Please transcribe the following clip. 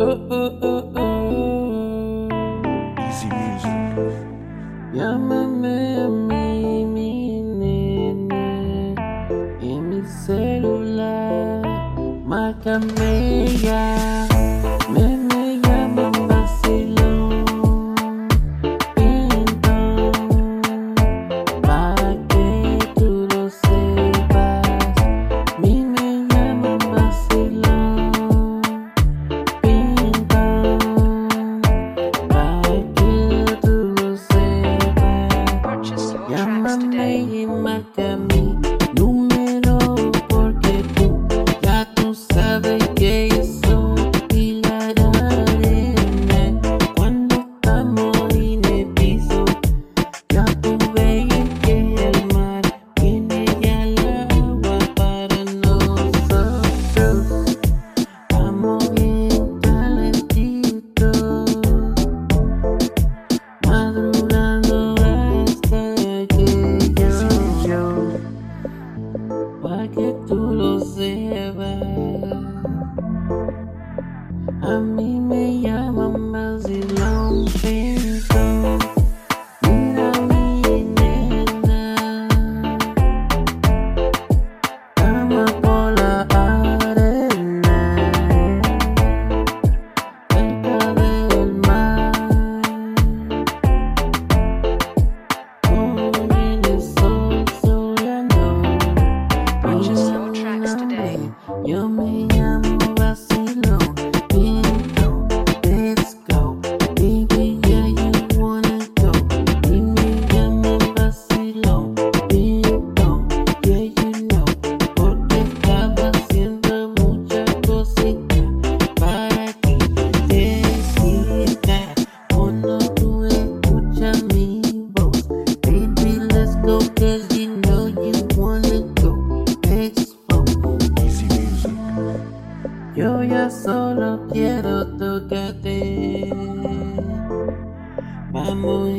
Easy music. Llámame a mí, mi nene, en mi celular, márcame ya, tú que tú lo sepas. A mí me llama. Minha mão vacilou solo quiero tocarte. Vamos